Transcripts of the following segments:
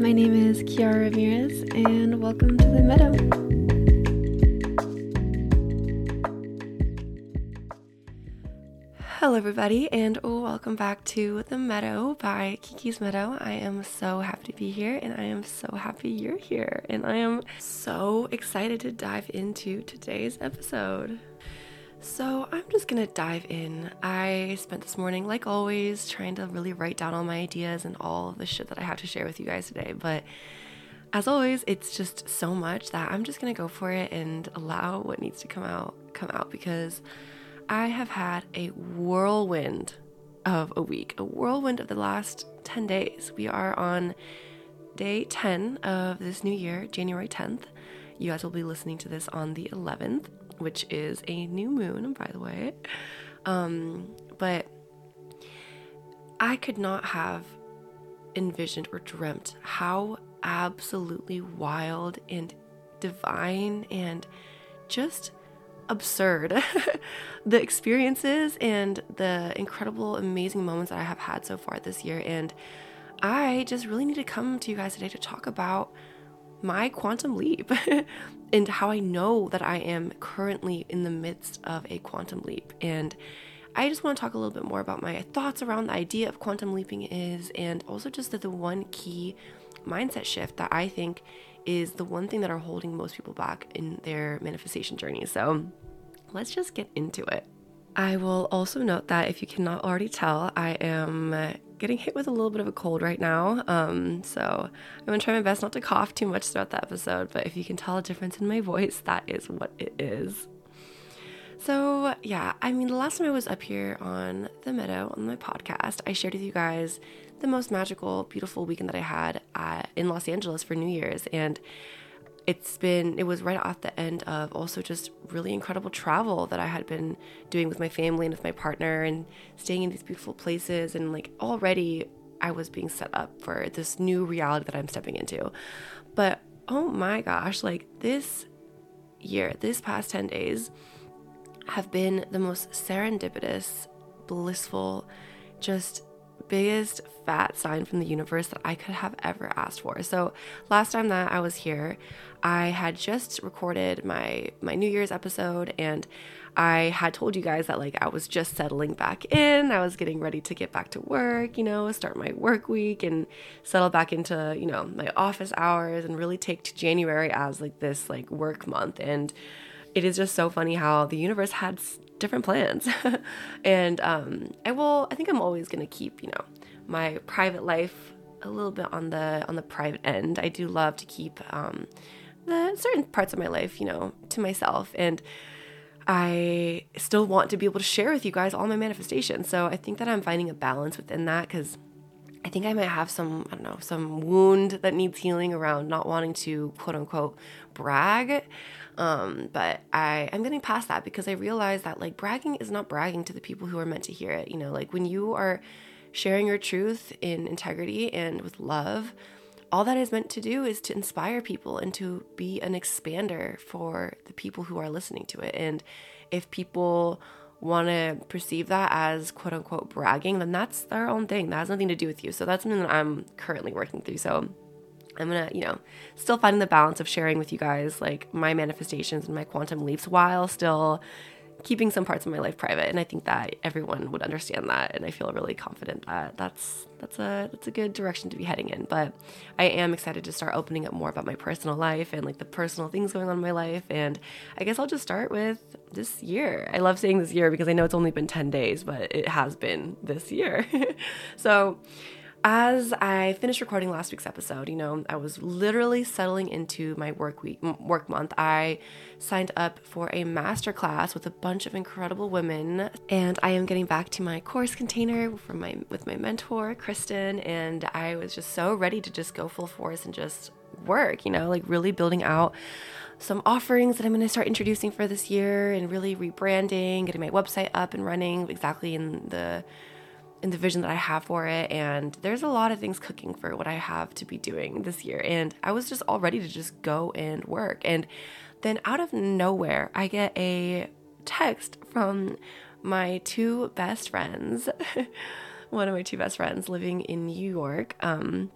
My name is Kiara Ramirez, and welcome to the Meadow. Hello, everybody, and welcome back to The Meadow by Kiki's Meadow. I am so happy to be here, and I am so happy you're here, and I am so excited to dive into today's episode. So, I'm just gonna dive in. I spent this morning, like always, trying to really write down all my ideas and all the shit that I have to share with you guys today. But as always, it's just so much that I'm just gonna go for it and allow what needs to come out come out because I have had a whirlwind of a week, a whirlwind of the last 10 days. We are on day 10 of this new year, January 10th. You guys will be listening to this on the 11th which is a new moon, by the way. Um, but I could not have envisioned or dreamt how absolutely wild and divine and just absurd the experiences and the incredible, amazing moments that I have had so far this year. And I just really need to come to you guys today to talk about my quantum leap and how I know that I am currently in the midst of a quantum leap. And I just want to talk a little bit more about my thoughts around the idea of quantum leaping is, and also just that the one key mindset shift that I think is the one thing that are holding most people back in their manifestation journey. So let's just get into it. I will also note that if you cannot already tell, I am getting hit with a little bit of a cold right now. Um, so I'm gonna try my best not to cough too much throughout the episode, but if you can tell a difference in my voice, that is what it is. So, yeah, I mean, the last time I was up here on the meadow on my podcast, I shared with you guys the most magical, beautiful weekend that I had at, in Los Angeles for New Year's. And it's been it was right off the end of also just really incredible travel that I had been doing with my family and with my partner and staying in these beautiful places and like already I was being set up for this new reality that I'm stepping into. But oh my gosh, like this year, this past 10 days have been the most serendipitous, blissful, just biggest fat sign from the universe that I could have ever asked for. So last time that I was here, I had just recorded my my New Year's episode and I had told you guys that like I was just settling back in. I was getting ready to get back to work, you know, start my work week and settle back into, you know, my office hours and really take to January as like this like work month and it is just so funny how the universe had different plans. and um, I will. I think I'm always gonna keep you know my private life a little bit on the on the private end. I do love to keep um, the certain parts of my life you know to myself and. I still want to be able to share with you guys all my manifestations. So I think that I'm finding a balance within that because I think I might have some, I don't know, some wound that needs healing around not wanting to quote unquote brag. Um, but I, I'm getting past that because I realize that like bragging is not bragging to the people who are meant to hear it. You know, like when you are sharing your truth in integrity and with love, all that is meant to do is to inspire people and to be an expander for the people who are listening to it. And if people want to perceive that as quote unquote bragging, then that's their own thing. That has nothing to do with you. So that's something that I'm currently working through. So I'm gonna, you know, still finding the balance of sharing with you guys like my manifestations and my quantum leaps while still keeping some parts of my life private. And I think that everyone would understand that, and I feel really confident that that's that's a that's a good direction to be heading in. But I am excited to start opening up more about my personal life and like the personal things going on in my life. And I guess I'll just start with this year. I love saying this year because I know it's only been 10 days, but it has been this year. so as I finished recording last week's episode, you know, I was literally settling into my work week, work month. I signed up for a master class with a bunch of incredible women, and I am getting back to my course container from my with my mentor Kristen, and I was just so ready to just go full force and just work, you know, like really building out some offerings that I'm going to start introducing for this year and really rebranding, getting my website up and running exactly in the in the vision that I have for it. And there's a lot of things cooking for what I have to be doing this year. And I was just all ready to just go and work. And then out of nowhere, I get a text from my two best friends, one of my two best friends living in New York. Um,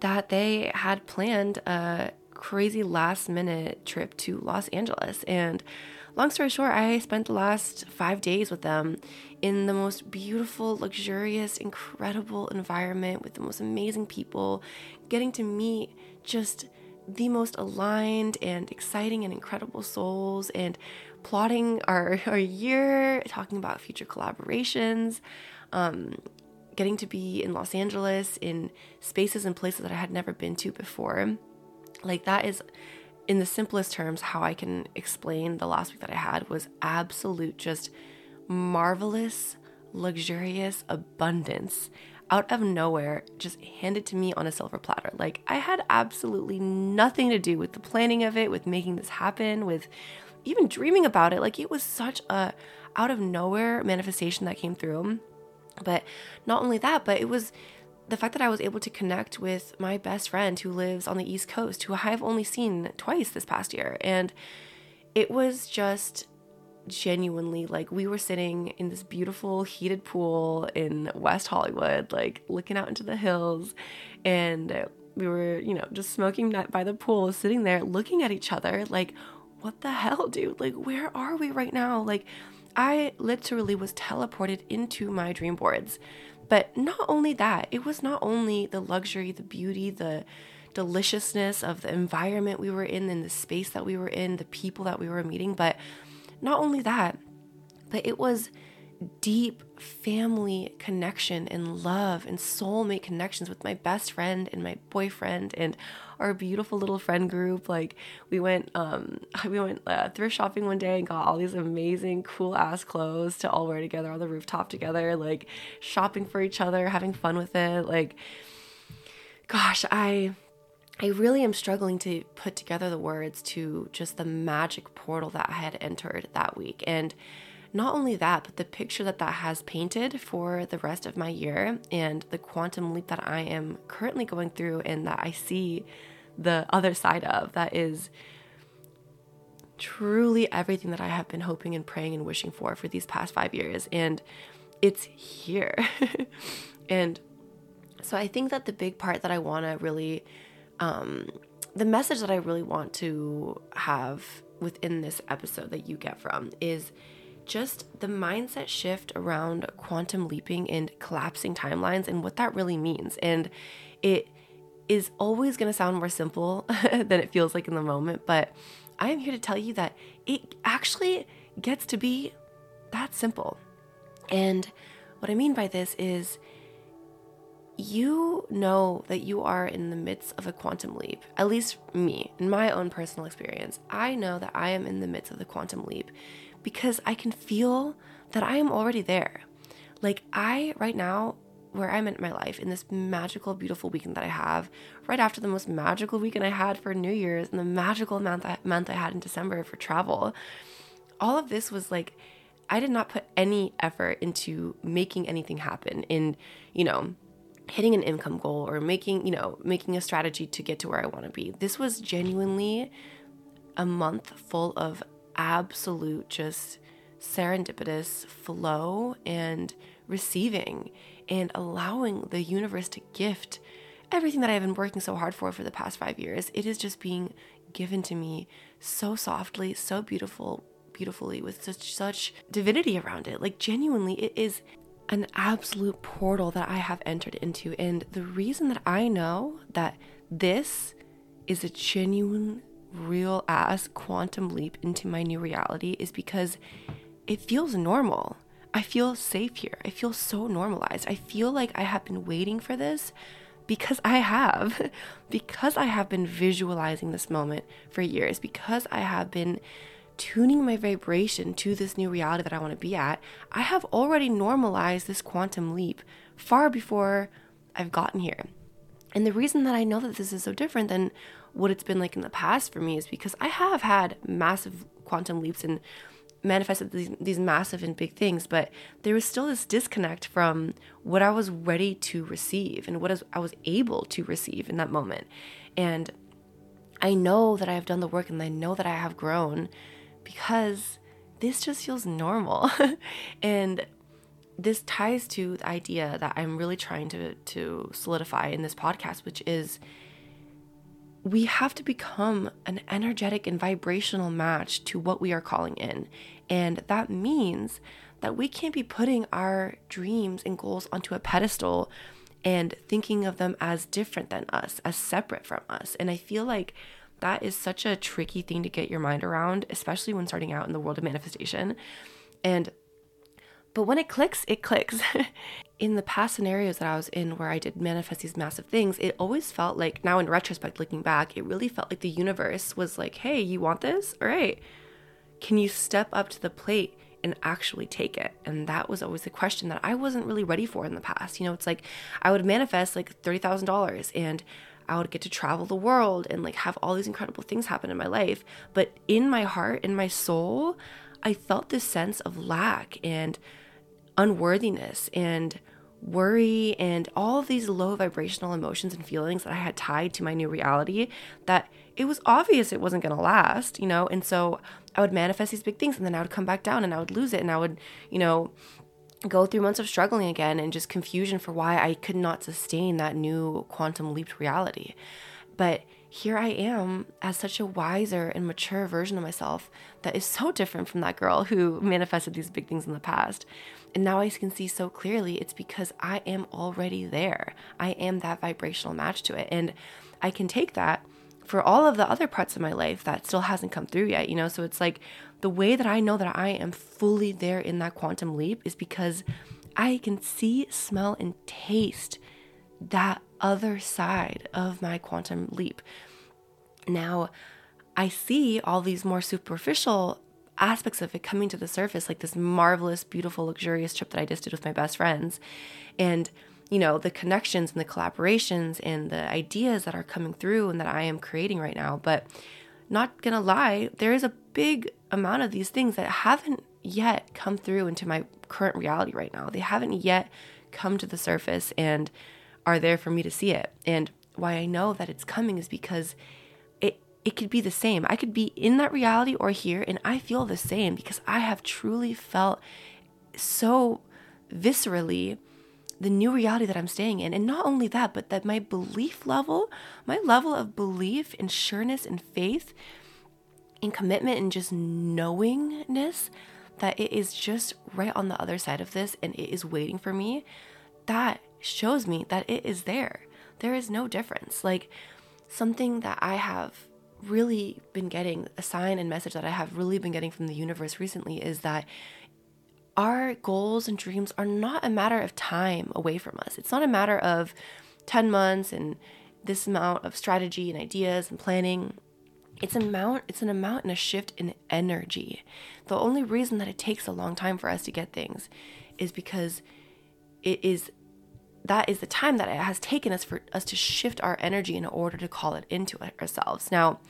that they had planned a crazy last minute trip to Los Angeles. And long story short, I spent the last five days with them in the most beautiful, luxurious, incredible environment with the most amazing people, getting to meet just the most aligned and exciting and incredible souls and plotting our, our year, talking about future collaborations, um, getting to be in Los Angeles in spaces and places that I had never been to before. Like, that is, in the simplest terms, how I can explain the last week that I had was absolute, just marvelous, luxurious abundance out of nowhere, just handed to me on a silver platter. Like, I had absolutely nothing to do with the planning of it, with making this happen, with even dreaming about it. Like, it was such a out of nowhere manifestation that came through. But not only that, but it was the fact that I was able to connect with my best friend who lives on the East Coast, who I've only seen twice this past year. And it was just genuinely like we were sitting in this beautiful heated pool in West Hollywood, like looking out into the hills, and we were, you know, just smoking by the pool, sitting there looking at each other, like, what the hell, dude? Like, where are we right now? Like, I literally was teleported into my dream boards. But not only that, it was not only the luxury, the beauty, the deliciousness of the environment we were in and the space that we were in, the people that we were meeting, but not only that, but it was deep family connection and love and soulmate connections with my best friend and my boyfriend and our beautiful little friend group like we went um we went uh, thrift shopping one day and got all these amazing cool ass clothes to all wear together on the rooftop together like shopping for each other having fun with it like gosh i I really am struggling to put together the words to just the magic portal that I had entered that week. And not only that, but the picture that that has painted for the rest of my year and the quantum leap that I am currently going through and that I see the other side of that is truly everything that I have been hoping and praying and wishing for for these past five years. And it's here. and so I think that the big part that I want to really um, the message that I really want to have within this episode that you get from is just the mindset shift around quantum leaping and collapsing timelines and what that really means. And it is always going to sound more simple than it feels like in the moment, but I am here to tell you that it actually gets to be that simple. And what I mean by this is you know that you are in the midst of a quantum leap. At least me, in my own personal experience, I know that I am in the midst of the quantum leap because I can feel that I am already there. Like, I, right now, where I'm in my life, in this magical, beautiful weekend that I have, right after the most magical weekend I had for New Year's and the magical month I, month I had in December for travel, all of this was like, I did not put any effort into making anything happen, in, you know, hitting an income goal or making, you know, making a strategy to get to where I want to be. This was genuinely a month full of absolute just serendipitous flow and receiving and allowing the universe to gift everything that I've been working so hard for for the past 5 years. It is just being given to me so softly, so beautiful, beautifully with such such divinity around it. Like genuinely it is an absolute portal that I have entered into. And the reason that I know that this is a genuine, real ass quantum leap into my new reality is because it feels normal. I feel safe here. I feel so normalized. I feel like I have been waiting for this because I have. because I have been visualizing this moment for years. Because I have been tuning my vibration to this new reality that I want to be at, I have already normalized this quantum leap far before I've gotten here. And the reason that I know that this is so different than what it's been like in the past for me is because I have had massive quantum leaps and manifested these, these massive and big things, but there was still this disconnect from what I was ready to receive and what I was able to receive in that moment. And I know that I have done the work and I know that I have grown because this just feels normal. and this ties to the idea that I'm really trying to to solidify in this podcast, which is we have to become an energetic and vibrational match to what we are calling in. And that means that we can't be putting our dreams and goals onto a pedestal and thinking of them as different than us, as separate from us. And I feel like that is such a tricky thing to get your mind around, especially when starting out in the world of manifestation. And but when it clicks, it clicks. in the past scenarios that I was in where I did manifest these massive things, it always felt like, now in retrospect, looking back, it really felt like the universe was like, hey, you want this? All right. Can you step up to the plate and actually take it? And that was always the question that I wasn't really ready for in the past. You know, it's like I would manifest like $30,000 and I would get to travel the world and like have all these incredible things happen in my life. But in my heart, in my soul, I felt this sense of lack and unworthiness and worry and all of these low vibrational emotions and feelings that I had tied to my new reality that it was obvious it wasn't going to last, you know? And so I would manifest these big things and then I would come back down and I would lose it and I would, you know, go through months of struggling again and just confusion for why I could not sustain that new quantum leaped reality. But here I am as such a wiser and mature version of myself that is so different from that girl who manifested these big things in the past. And now I can see so clearly it's because I am already there. I am that vibrational match to it. And I can take that for all of the other parts of my life that still hasn't come through yet, you know? So it's like the way that I know that I am fully there in that quantum leap is because I can see, smell, and taste that other side of my quantum leap. Now, I see all these more superficial aspects of it coming to the surface, like this marvelous, beautiful, luxurious trip that I just did with my best friends. And, you know, the connections and the collaborations and the ideas that are coming through and that I am creating right now. But not gonna lie, there is a big amount of these things that haven't yet come through into my current reality right now. They haven't yet come to the surface and are there for me to see it. And why I know that it's coming is because it it could be the same. I could be in that reality or here and I feel the same because I have truly felt so viscerally the new reality that I'm staying in. And not only that, but that my belief level, my level of belief and sureness and faith and commitment and just knowingness that it is just right on the other side of this and it is waiting for me, that shows me that it is there. There is no difference. Like something that I have really been getting, a sign and message that I have really been getting from the universe recently is that our goals and dreams are not a matter of time away from us. It's not a matter of 10 months and this amount of strategy and ideas and planning. It's an amount, it's an amount and a shift in energy. The only reason that it takes a long time for us to get things is because it is that is the time that it has taken us for us to shift our energy in order to call it into ourselves. Now,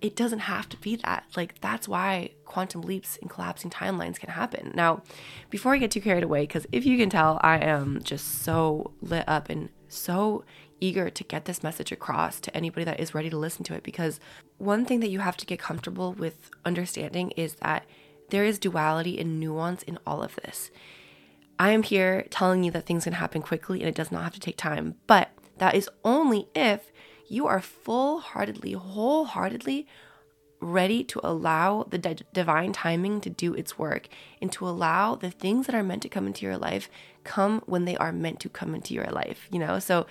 it doesn't have to be that. Like, that's why quantum leaps and collapsing timelines can happen. Now, before I get too carried away, because if you can tell, I am just so lit up and so eager to get this message across to anybody that is ready to listen to it. Because one thing that you have to get comfortable with understanding is that there is duality and nuance in all of this. I am here telling you that things can happen quickly and it does not have to take time, but that is only if you are full heartedly, wholeheartedly ready to allow the d- divine timing to do its work and to allow the things that are meant to come into your life come when they are meant to come into your life, you know? So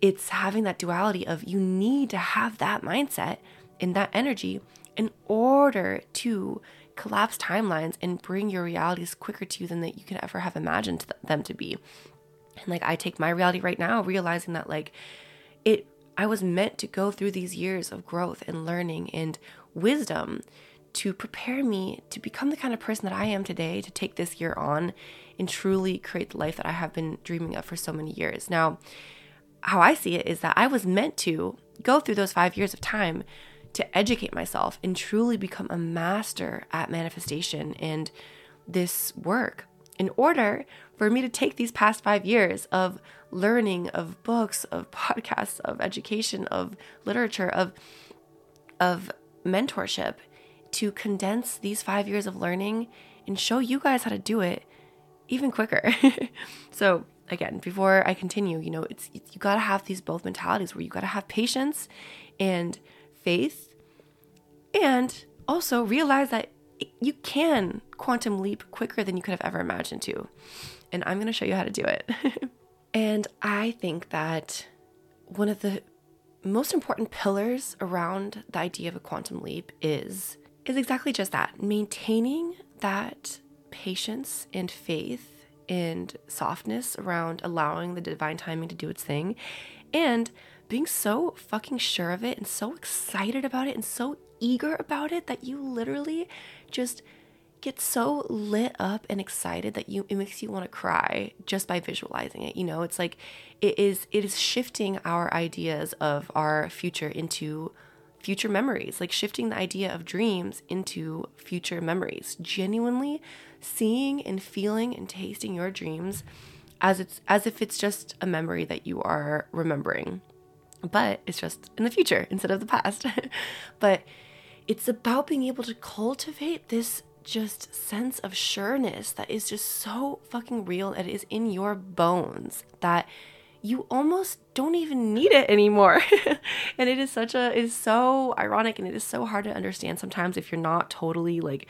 it's having that duality of you need to have that mindset and that energy in order to collapse timelines and bring your realities quicker to you than that you could ever have imagined them to be. And like I take my reality right now realizing that like it I was meant to go through these years of growth and learning and wisdom to prepare me to become the kind of person that I am today, to take this year on and truly create the life that I have been dreaming of for so many years. Now, how I see it is that I was meant to go through those five years of time to educate myself and truly become a master at manifestation and this work in order for me to take these past five years of learning, of books, of podcasts, of education, of literature, of, of mentorship, to condense these five years of learning and show you guys how to do it even quicker. so, again, before I continue, you know, it's, you got to have these both mentalities where you got to have patience and faith and also realize that you can quantum leap quicker than you could have ever imagined to. And I'm going to show you how to do it. and I think that one of the most important pillars around the idea of a quantum leap is is exactly just that, maintaining that patience and faith and softness around allowing the divine timing to do its thing and being so fucking sure of it and so excited about it and so eager about it that you literally just get so lit up and excited that you it makes you want to cry just by visualizing it you know? It's like it is it is shifting our ideas of our future into future memories like shifting the idea of dreams into future memories. Genuinely seeing and feeling and tasting your dreams as it's as if it's just a memory that you are remembering. But it's just in the future instead of the past. But it's about being able to cultivate this just sense of sureness that is just so fucking real. It is in your bones that you almost don't even need it anymore. and it is such a it is so ironic and it is so hard to understand sometimes if you're not totally like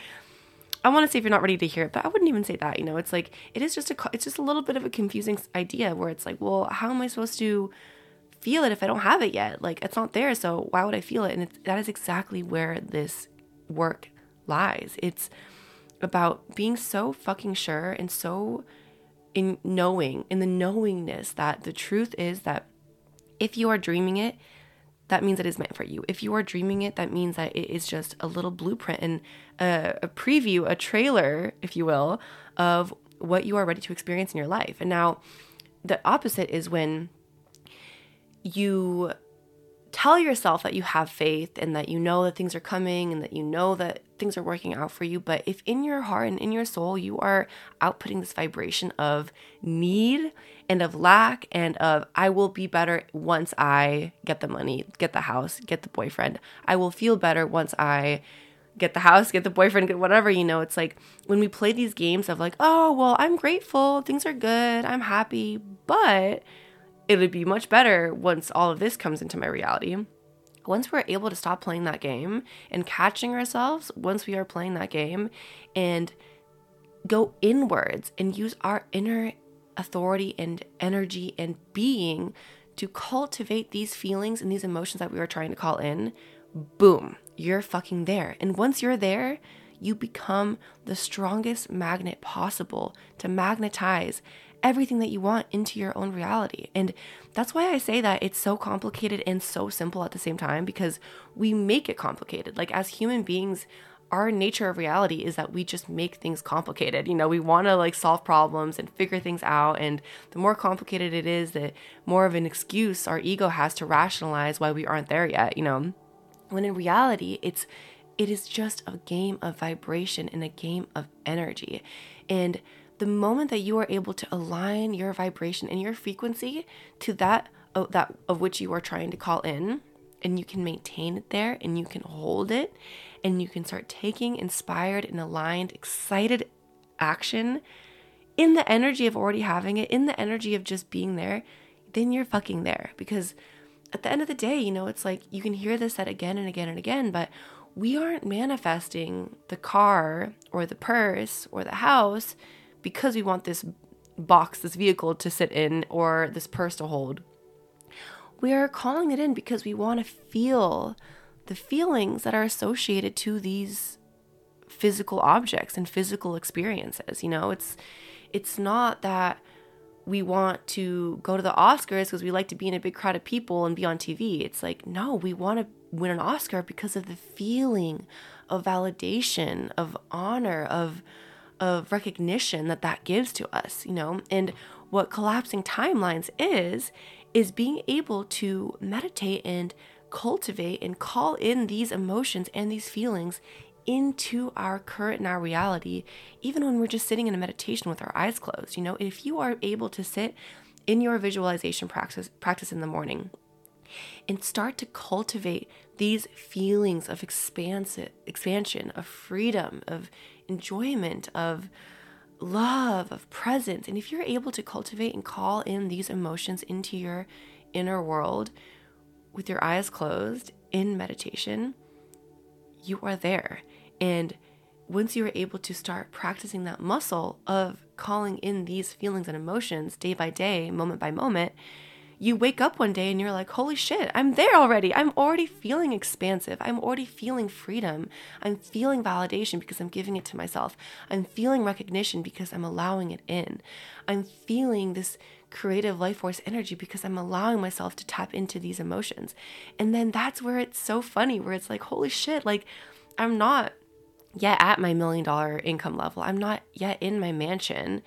I want to say if you're not ready to hear it, but I wouldn't even say that. You know, it's like it is just a it's just a little bit of a confusing idea where it's like, well, how am I supposed to feel it if I don't have it yet? Like it's not there, so why would I feel it? And that is exactly where this work lies. It's about being so fucking sure and so in knowing, in the knowingness that the truth is that if you are dreaming it, that means it is meant for you. If you are dreaming it, that means that it is just a little blueprint and a, a preview, a trailer, if you will, of what you are ready to experience in your life. And now the opposite is when you tell yourself that you have faith and that you know that things are coming and that you know that things are working out for you. But if in your heart and in your soul you are outputting this vibration of need and of lack and of I will be better once I get the money, get the house, get the boyfriend. I will feel better once I get the house, get the boyfriend, get whatever, you know, it's like when we play these games of like, oh, well, I'm grateful, things are good, I'm happy, but it would be much better once all of this comes into my reality. Once we're able to stop playing that game and catching ourselves, once we are playing that game and go inwards and use our inner authority and energy and being to cultivate these feelings and these emotions that we are trying to call in, boom, you're fucking there. And once you're there, you become the strongest magnet possible to magnetize everything that you want into your own reality. And that's why I say that it's so complicated and so simple at the same time because we make it complicated. Like, as human beings, our nature of reality is that we just make things complicated. You know, we want to like solve problems and figure things out. And the more complicated it is, the more of an excuse our ego has to rationalize why we aren't there yet, you know? When in reality, it's it is just a game of vibration and a game of energy. And the moment that you are able to align your vibration and your frequency to that of, that of which you are trying to call in and you can maintain it there and you can hold it and you can start taking inspired and aligned excited action in the energy of already having it in the energy of just being there then you're fucking there. Because at the end of the day you know it's like you can hear this said again and again and again but we aren't manifesting the car or the purse or the house because we want this box, this vehicle to sit in, or this purse to hold. We are calling it in because we want to feel the feelings that are associated to these physical objects and physical experiences. You know, it's it's not that we want to go to the Oscars because we like to be in a big crowd of people and be on TV. It's like, no, we want to win an Oscar because of the feeling of validation, of honor, of of recognition that that gives to us, you know? And what collapsing timelines is, is being able to meditate and cultivate and call in these emotions and these feelings into our current and our reality, even when we're just sitting in a meditation with our eyes closed. You know, if you are able to sit in your visualization practice practice in the morning and start to cultivate these feelings of expansive expansion, of freedom, of enjoyment, of love, of presence. And if you're able to cultivate and call in these emotions into your inner world with your eyes closed in meditation, you are there. And once you are able to start practicing that muscle of calling in these feelings and emotions day by day, moment by moment, you wake up one day and you're like, holy shit, I'm there already. I'm already feeling expansive. I'm already feeling freedom. I'm feeling validation because I'm giving it to myself. I'm feeling recognition because I'm allowing it in. I'm feeling this creative life force energy because I'm allowing myself to tap into these emotions. And then that's where it's so funny, where it's like, holy shit, like I'm not yet at my million dollar income level. I'm not yet in my mansion.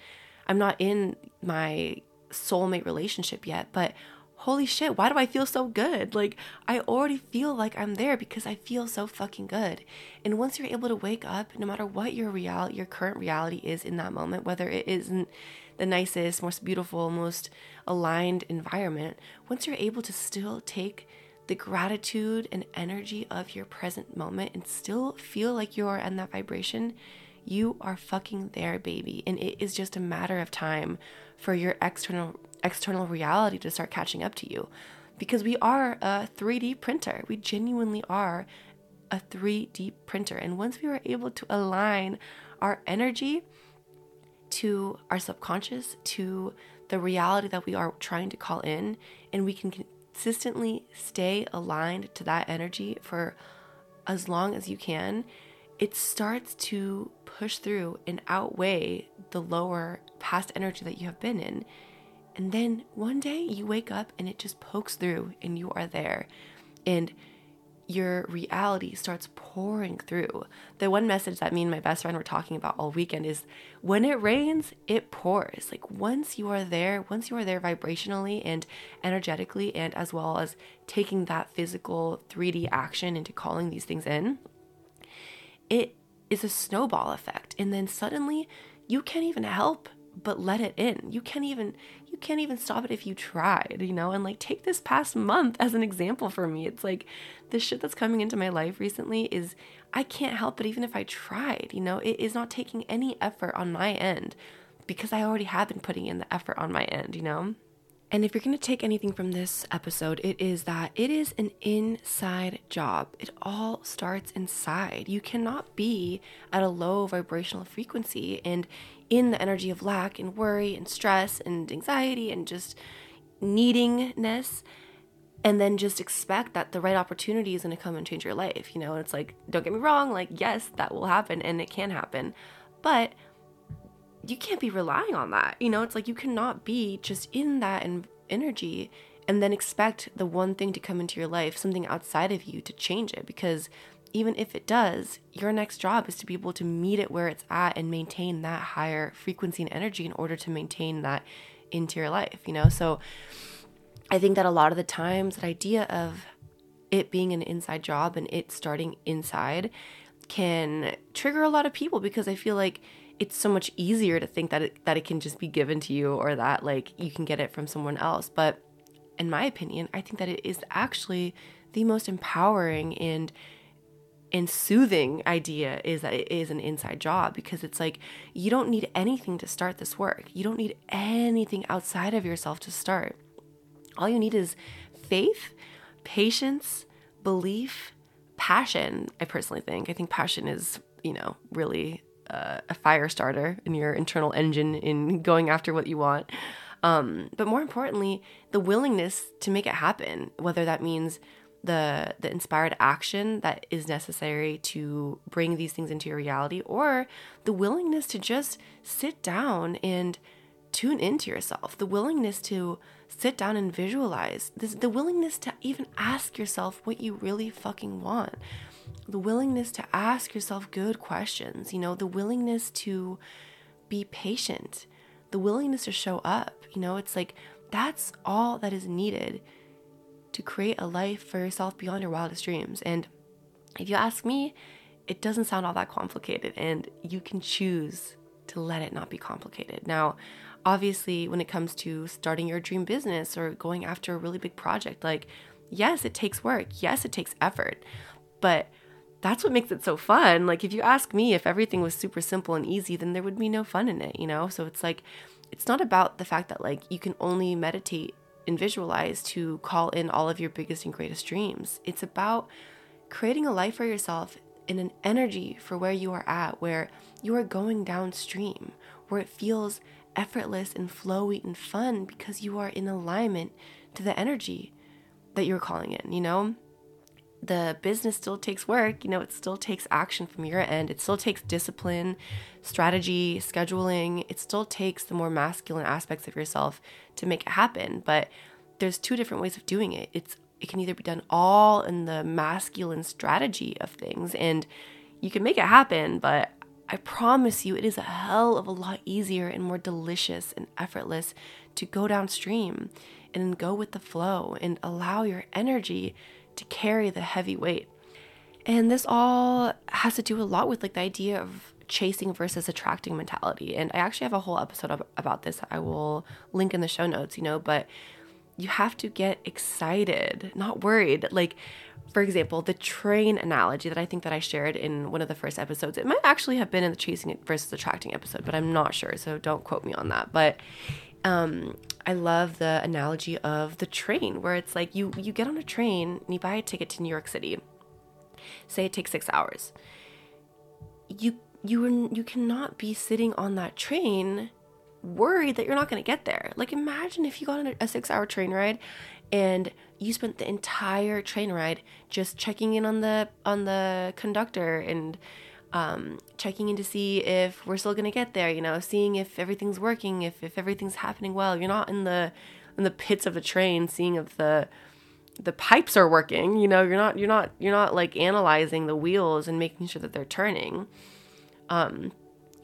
I'm not in my soulmate relationship yet, but holy shit, why do I feel so good? Like, I already feel like I'm there because I feel so fucking good. And once you're able to wake up, no matter what your reality, your current reality is in that moment, whether it isn't the nicest, most beautiful, most aligned environment, once you're able to still take the gratitude and energy of your present moment and still feel like you are in that vibration, you are fucking there, baby. And it is just a matter of time for your external external reality to start catching up to you. Because we are a 3D printer. We genuinely are a 3D printer. And once we are able to align our energy to our subconscious, to the reality that we are trying to call in, and we can consistently stay aligned to that energy for as long as you can, it starts to push through and outweigh the lower past energy that you have been in. And then one day you wake up and it just pokes through and you are there. And your reality starts pouring through. The one message that me and my best friend were talking about all weekend is when it rains, it pours. Like once you are there, once you are there vibrationally and energetically, and as well as taking that physical 3D action into calling these things in, it is a snowball effect. And then suddenly you can't even help but let it in. You can't even you can't even stop it if you tried, you know? And like take this past month as an example for me. It's like the shit that's coming into my life recently is I can't help it even if I tried, you know? It is not taking any effort on my end because I already have been putting in the effort on my end, you know? And if you're going to take anything from this episode, it is that it is an inside job. It all starts inside. You cannot be at a low vibrational frequency and in the energy of lack and worry and stress and anxiety and just needingness and then just expect that the right opportunity is going to come and change your life, you know? And it's like, don't get me wrong, like, yes, that will happen and it can happen. But you can't be relying on that. You know, it's like you cannot be just in that en- energy and then expect the one thing to come into your life, something outside of you, to change it. Because even if it does, your next job is to be able to meet it where it's at and maintain that higher frequency and energy in order to maintain that into your life, you know? So I think that a lot of the times, that idea of it being an inside job and it starting inside can trigger a lot of people because I feel like it's so much easier to think that it, that it can just be given to you or that like you can get it from someone else. But in my opinion, I think that it is actually the most empowering and and soothing idea is that it is an inside job because it's like you don't need anything to start this work. You don't need anything outside of yourself to start. All you need is faith, patience, belief, passion. I personally think. I think passion is, you know, really uh, a fire starter in your internal engine in going after what you want. Um, but more importantly, the willingness to make it happen, whether that means the the inspired action that is necessary to bring these things into your reality or the willingness to just sit down and tune into yourself the willingness to sit down and visualize this the willingness to even ask yourself what you really fucking want the willingness to ask yourself good questions, you know, the willingness to be patient, the willingness to show up. You know, it's like that's all that is needed to create a life for yourself beyond your wildest dreams. And if you ask me, it doesn't sound all that complicated, and you can choose to let it not be complicated. Now, obviously, when it comes to starting your dream business or going after a really big project, like, yes, it takes work, yes, it takes effort, but that's what makes it so fun. Like, if you ask me if everything was super simple and easy, then there would be no fun in it, you know? So it's like, it's not about the fact that, like, you can only meditate and visualize to call in all of your biggest and greatest dreams. It's about creating a life for yourself in an energy for where you are at, where you are going downstream, where it feels effortless and flowy and fun because you are in alignment to the energy that you're calling in, you know? The business still takes work, you know, it still takes action from your end. It still takes discipline, strategy, scheduling. It still takes the more masculine aspects of yourself to make it happen. But there's two different ways of doing it. It's it can either be done all in the masculine strategy of things and you can make it happen, but I promise you, it is a hell of a lot easier and more delicious and effortless to go downstream and go with the flow and allow your energy to carry the heavy weight. And this all has to do a lot with like the idea of chasing versus attracting mentality. And I actually have a whole episode about this I will link in the show notes, you know, but you have to get excited, not worried. Like for example, the train analogy that I think that I shared in one of the first episodes, it might actually have been in the chasing versus attracting episode, but I'm not sure, so don't quote me on that. But um, I love the analogy of the train, where it's like you you get on a train and you buy a ticket to New York City. Say it takes six hours. You you you cannot be sitting on that train worried that you're not going to get there. Like imagine if you got on a six hour train ride and you spent the entire train ride just checking in on the on the conductor and um, checking in to see if we're still gonna get there. You know, seeing if everything's working, if if everything's happening well. You're not in the in the pits of the train, seeing if the the pipes are working. You know, you're not you're not you're not like analyzing the wheels and making sure that they're turning. Um,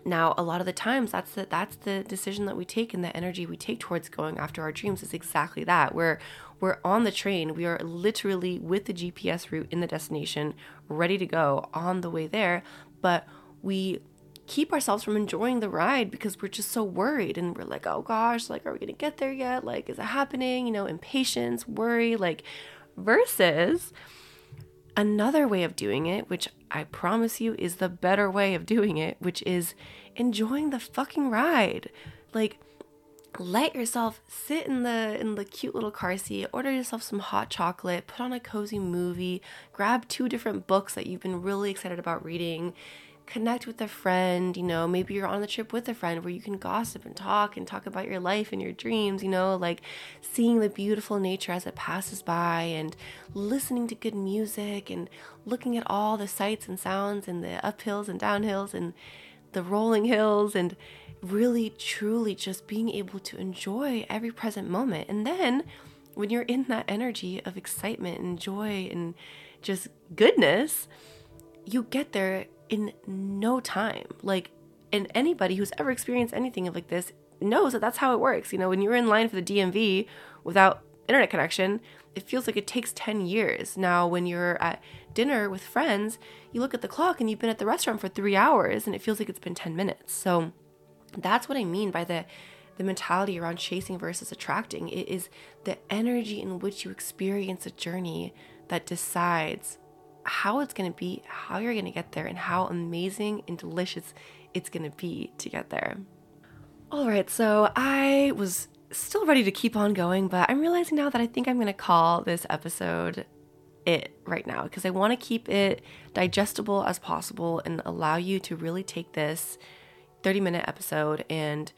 now, a lot of the times, that's the that's the decision that we take and the energy we take towards going after our dreams is exactly that. We're we're on the train. We are literally with the GPS route in the destination, ready to go on the way there. But we keep ourselves from enjoying the ride because we're just so worried and we're like, oh gosh, like, are we gonna get there yet? Like, is it happening? You know, impatience, worry, like, versus another way of doing it, which I promise you is the better way of doing it, which is enjoying the fucking ride. Like let yourself sit in the in the cute little car seat, order yourself some hot chocolate, put on a cozy movie, grab two different books that you've been really excited about reading, connect with a friend, you know, maybe you're on the trip with a friend where you can gossip and talk and talk about your life and your dreams, you know, like seeing the beautiful nature as it passes by and listening to good music and looking at all the sights and sounds and the uphills and downhills and the rolling hills and really truly just being able to enjoy every present moment. And then when you're in that energy of excitement and joy and just goodness, you get there in no time. Like, and anybody who's ever experienced anything like this knows that that's how it works. You know, when you're in line for the DMV without internet connection, it feels like it takes 10 years. Now, when you're at dinner with friends, you look at the clock and you've been at the restaurant for three hours and it feels like it's been 10 minutes. So that's what I mean by the the mentality around chasing versus attracting. It is the energy in which you experience a journey that decides how it's going to be, how you're going to get there, and how amazing and delicious it's going to be to get there. All right, so I was still ready to keep on going, but I'm realizing now that I think I'm going to call this episode it right now because I want to keep it digestible as possible and allow you to really take this 30 minute episode and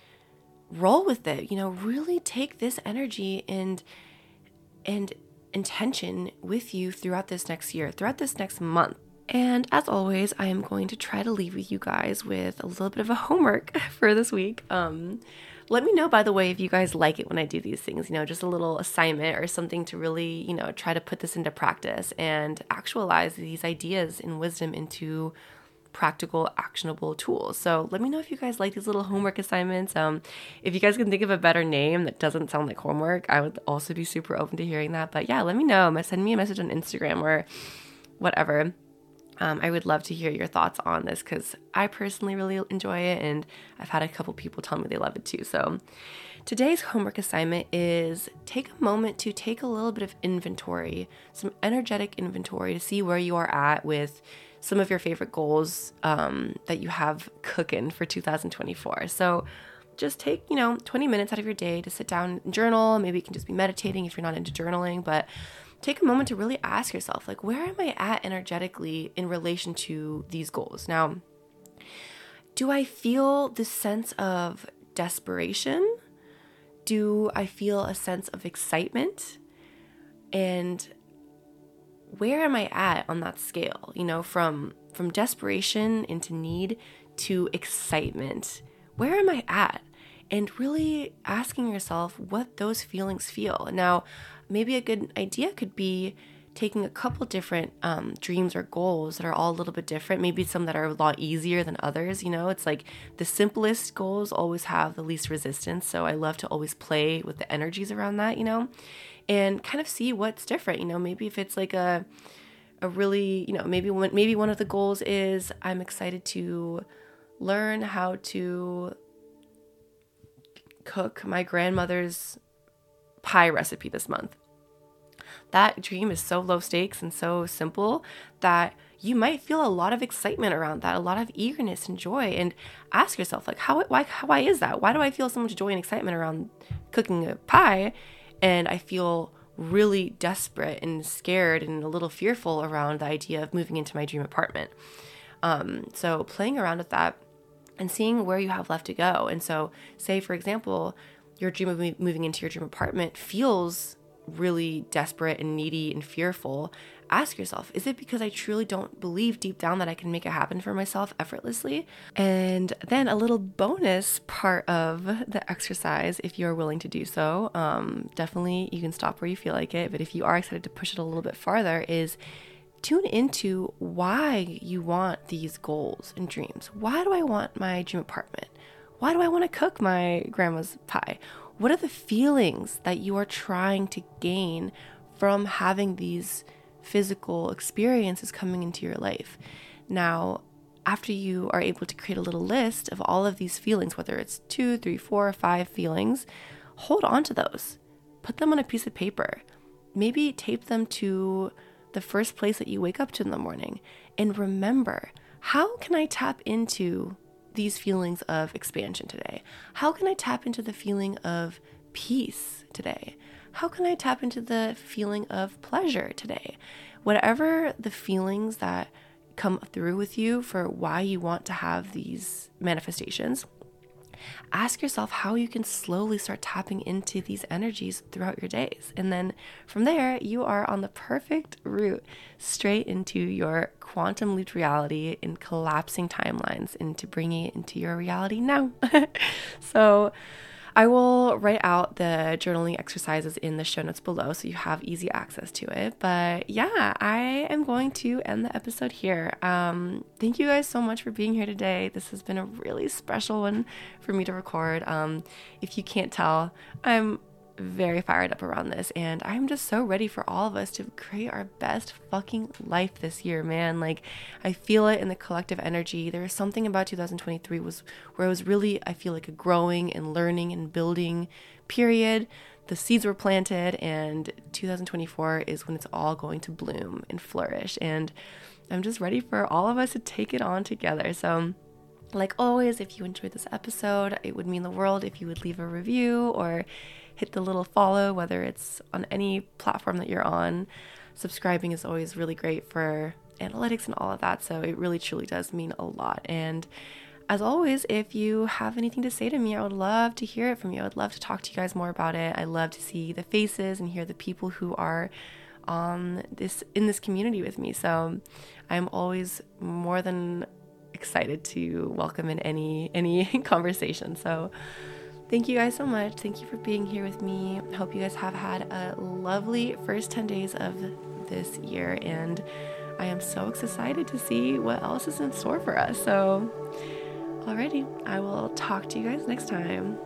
roll with it. You know, really take this energy and and intention with you throughout this next year, throughout this next month. And as always, I am going to try to leave with you guys with a little bit of a homework for this week. Um, let me know, by the way, if you guys like it when I do these things, you know, just a little assignment or something to really, you know, try to put this into practice and actualize these ideas and wisdom into practical, actionable tools. So let me know if you guys like these little homework assignments. Um, if you guys can think of a better name that doesn't sound like homework, I would also be super open to hearing that. But yeah, let me know. Send me a message on Instagram or whatever. Um, I would love to hear your thoughts on this because I personally really enjoy it, and I've had a couple people tell me they love it too. So, today's homework assignment is take a moment to take a little bit of inventory, some energetic inventory to see where you are at with some of your favorite goals um, that you have cooking for 2024. So just take, you know, 20 minutes out of your day to sit down and journal. Maybe you can just be meditating if you're not into journaling, but take a moment to really ask yourself, like, where am I at energetically in relation to these goals? Now, do I feel this sense of desperation? Do I feel a sense of excitement? And where am I at on that scale? You know, from from desperation into need to excitement. Where am I at? And really asking yourself what those feelings feel. Now, maybe a good idea could be taking a couple different um, dreams or goals that are all a little bit different. Maybe some that are a lot easier than others. You know, it's like the simplest goals always have the least resistance. So I love to always play with the energies around that, you know, and kind of see what's different. You know, maybe if it's like a a really, you know, maybe one, maybe one of the goals is I'm excited to learn how to cook my grandmother's pie recipe this month. That dream is so low stakes and so simple that you might feel a lot of excitement around that, a lot of eagerness and joy, and ask yourself, like, how, why, why is that? Why do I feel so much joy and excitement around cooking a pie? And I feel really desperate and scared and a little fearful around the idea of moving into my dream apartment. Um, so, playing around with that and seeing where you have left to go. And so, say, for example, your dream of moving into your dream apartment feels really desperate and needy and fearful, ask yourself is it because I truly don't believe deep down that I can make it happen for myself effortlessly? And then a little bonus part of the exercise, if you're willing to do so, um, definitely you can stop where you feel like it. But if you are excited to push it a little bit farther, is tune into why you want these goals and dreams. Why do I want my dream apartment? Why do I want to cook my grandma's pie? What are the feelings that you are trying to gain from having these physical experiences coming into your life? Now, after you are able to create a little list of all of these feelings, whether it's two, three, four, or five feelings, hold on to those. Put them on a piece of paper. Maybe tape them to the first place that you wake up to in the morning. And remember, how can I tap into these feelings of expansion today? How can I tap into the feeling of peace today? How can I tap into the feeling of pleasure today? Whatever the feelings that come through with you for why you want to have these manifestations, ask yourself how you can slowly start tapping into these energies throughout your days. And then from there, you are on the perfect route straight into your quantum leap reality in collapsing timelines into bringing it into your reality now. so, I will write out the journaling exercises in the show notes below so you have easy access to it. But yeah, I am going to end the episode here. Um, thank you guys so much for being here today. This has been a really special one for me to record. Um, if you can't tell, I'm very fired up around this and I'm just so ready for all of us to create our best fucking life this year, man. Like I feel it in the collective energy. There was something about 2023 was where it was really I feel like a growing and learning and building period. The seeds were planted and 2024 is when it's all going to bloom and flourish and I'm just ready for all of us to take it on together. So like always, if you enjoyed this episode, it would mean the world if you would leave a review or hit the little follow, whether it's on any platform that you're on. Subscribing is always really great for analytics and all of that. So it really truly does mean a lot. And as always, if you have anything to say to me, I would love to hear it from you. I would love to talk to you guys more about it. I love to see the faces and hear the people who are on this in this community with me. So I'm always more than excited to welcome in any any conversation. So Thank you guys so much. Thank you for being here with me. Hope you guys have had a lovely first 10 days of this year, and I am so excited to see what else is in store for us. So, alrighty, I will talk to you guys next time.